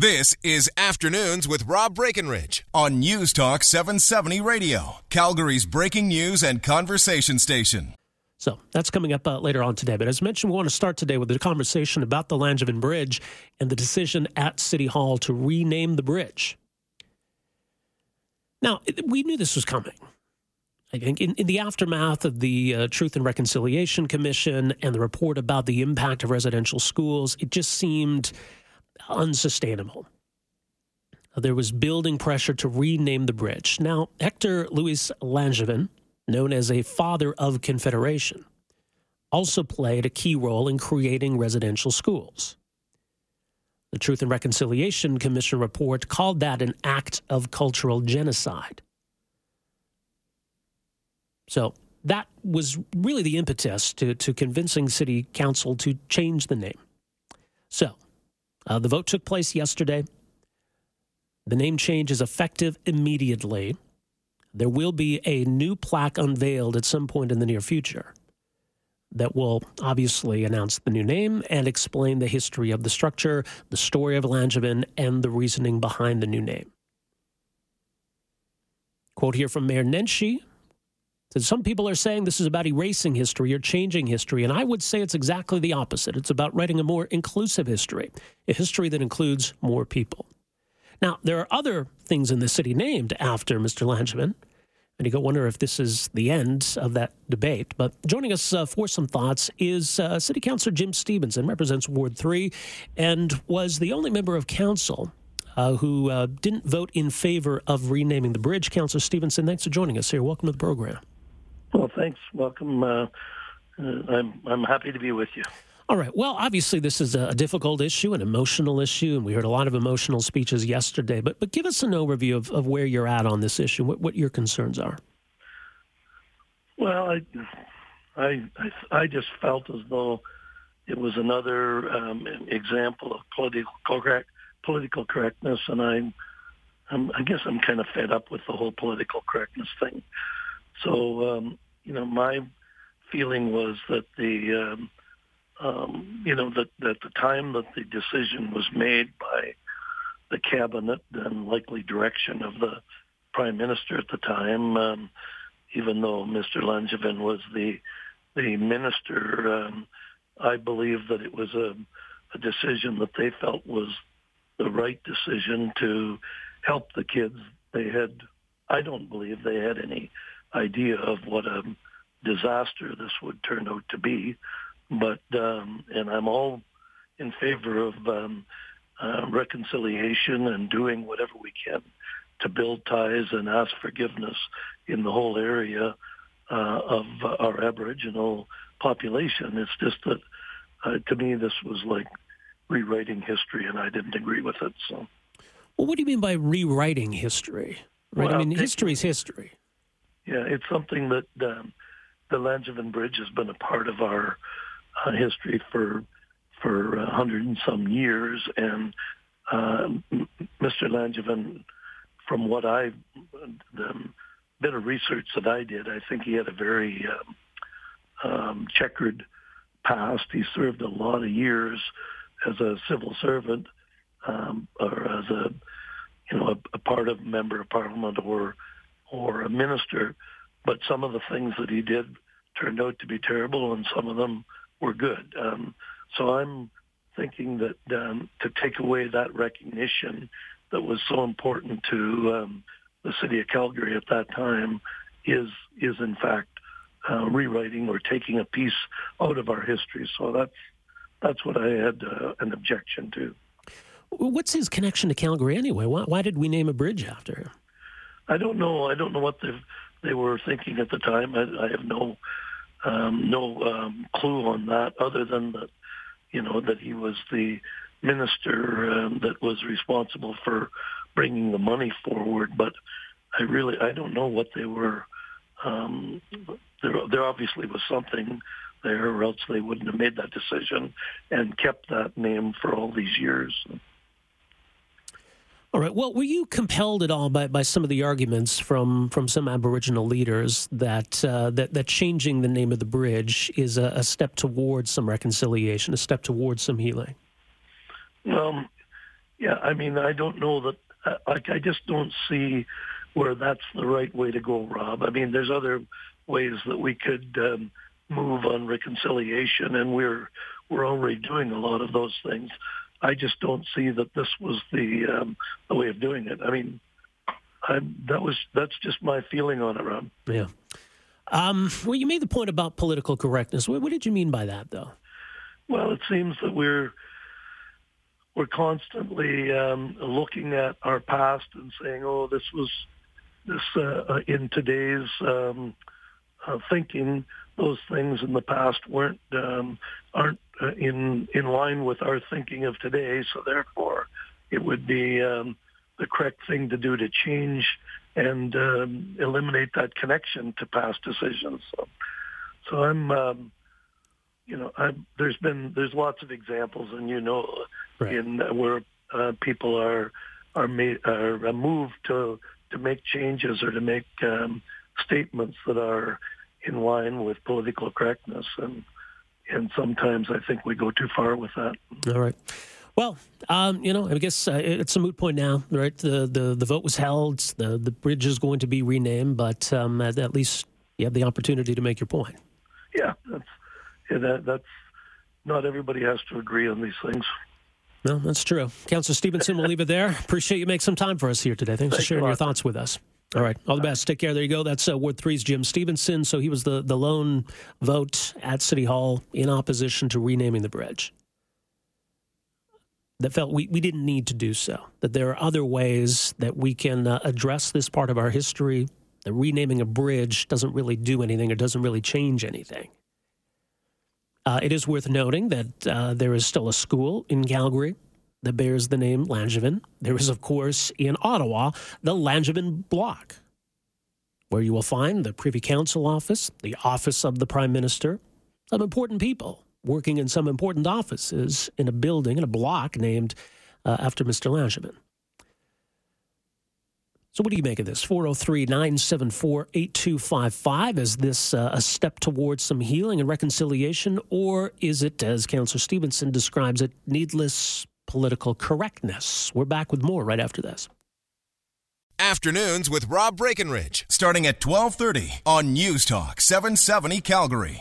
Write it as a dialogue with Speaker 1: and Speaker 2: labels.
Speaker 1: This is Afternoons with Rob Breckenridge on News Talk 770 Radio, Calgary's breaking news and conversation station.
Speaker 2: So that's coming up uh, later on today. But as mentioned, we want to start today with a conversation about the Langevin Bridge and the decision at City Hall to rename the bridge. Now, we knew this was coming. I think in, in the aftermath of the uh, Truth and Reconciliation Commission and the report about the impact of residential schools, it just seemed unsustainable. There was building pressure to rename the bridge. Now, Hector Louis Langevin, known as a father of Confederation, also played a key role in creating residential schools. The Truth and Reconciliation Commission report called that an act of cultural genocide. So that was really the impetus to, to convincing City Council to change the name. Uh, the vote took place yesterday. The name change is effective immediately. There will be a new plaque unveiled at some point in the near future that will obviously announce the new name and explain the history of the structure, the story of Langevin, and the reasoning behind the new name. Quote here from Mayor Nenshi so some people are saying this is about erasing history or changing history, and I would say it's exactly the opposite. It's about writing a more inclusive history, a history that includes more people. Now, there are other things in the city named after Mr. Langevin, and you go wonder if this is the end of that debate. But joining us uh, for some thoughts is uh, City Councilor Jim Stevenson, represents Ward 3, and was the only member of council uh, who uh, didn't vote in favor of renaming the bridge. Councilor Stevenson, thanks for joining us here. Welcome to the program.
Speaker 3: Well, thanks. Welcome. Uh, uh, I'm I'm happy to be with you.
Speaker 2: All right. Well, obviously, this is a difficult issue, an emotional issue, and we heard a lot of emotional speeches yesterday. But but give us an overview of, of where you're at on this issue. What what your concerns are?
Speaker 3: Well, I I I, I just felt as though it was another um, example of political correct political correctness, and I'm, I'm I guess I'm kind of fed up with the whole political correctness thing. So, um, you know, my feeling was that the, um, um, you know, that, that the time that the decision was made by the cabinet and likely direction of the prime minister at the time, um, even though Mr. Langevin was the the minister, um, I believe that it was a, a decision that they felt was the right decision to help the kids. They had, I don't believe they had any idea of what a disaster this would turn out to be. But um, and I'm all in favor of um, uh, reconciliation and doing whatever we can to build ties and ask forgiveness in the whole area uh, of our Aboriginal population. It's just that uh, to me this was like rewriting history, and I didn't agree with it. So,
Speaker 2: well, what do you mean by rewriting history? Right? Well, I mean, history is history.
Speaker 3: Yeah, it's something that um, the Langevin Bridge has been a part of our uh, history for for a hundred and some years, and uh, Mr. Langevin, from what I the bit of research that I did, I think he had a very um, um, checkered past. He served a lot of years as a civil servant um, or as a you know a, a part of member of parliament or minister, but some of the things that he did turned out to be terrible, and some of them were good. Um, so I'm thinking that um, to take away that recognition that was so important to um, the city of Calgary at that time is is in fact uh, rewriting or taking a piece out of our history. So that's that's what I had uh, an objection to.
Speaker 2: What's his connection to Calgary anyway? Why, why did we name a bridge after him?
Speaker 3: I don't know. I don't know what they they were thinking at the time. I, I have no um, no um, clue on that, other than that you know that he was the minister um, that was responsible for bringing the money forward. But I really I don't know what they were. Um, there, there obviously was something there, or else they wouldn't have made that decision and kept that name for all these years.
Speaker 2: All right. Well, were you compelled at all by, by some of the arguments from, from some Aboriginal leaders that, uh, that that changing the name of the bridge is a, a, step towards some reconciliation, a step towards some healing?
Speaker 3: Well, Yeah, I mean, I don't know that. Uh, like, I just don't see where that's the right way to go, Rob. I mean, there's other ways that we could um, move on reconciliation, and we're we're already doing a lot of those things. I just don't see that this was the um, the way of doing it. I mean, I, that was that's just my feeling on it, Rob.
Speaker 2: Yeah. Um, well, you made the point about political correctness. What, what did you mean by that, though?
Speaker 3: Well, it seems that we're we're constantly um, looking at our past and saying, "Oh, this was this uh, uh, in today's um, uh, thinking. Those things in the past weren't um, aren't uh, in in line with our thinking of today. So therefore, it would be um, the correct thing to do to change and um, eliminate that connection to past decisions. So, so I'm, um, you know, I'm, there's been there's lots of examples, and you know, right. in uh, where uh, people are are made are moved to to make changes or to make um, statements that are in line with political correctness, and and sometimes I think we go too far with that.
Speaker 2: All right. Well, um, you know, I guess uh, it's a moot point now, right? The, the the vote was held. The the bridge is going to be renamed, but um, at, at, least you have the opportunity to make your point.
Speaker 3: Yeah, that's yeah, that, that's not everybody has to agree on these things.
Speaker 2: No, that's true. Councillor Stevenson, we'll leave it there. Appreciate you making some time for us here today. Thanks, Thanks for sharing your thoughts with us. All right. All the best. Take care. There you go. That's uh, Ward 3's Jim Stevenson. So he was the, the lone vote at City Hall in opposition to renaming the bridge. That felt we, we didn't need to do so. That there are other ways that we can uh, address this part of our history. That renaming a bridge doesn't really do anything or doesn't really change anything. Uh, it is worth noting that uh, there is still a school in Calgary that bears the name Langevin. There is, of course, in Ottawa, the Langevin Block, where you will find the Privy Council office, the office of the Prime Minister, some important people working in some important offices in a building, in a block named uh, after Mr. Langevin. So, what do you make of this? 403 974 8255. Is this uh, a step towards some healing and reconciliation, or is it, as Councillor Stevenson describes it, needless political correctness. We're back with more right after this.
Speaker 1: Afternoons with Rob Breckenridge, starting at 1230 on News Talk 770 Calgary.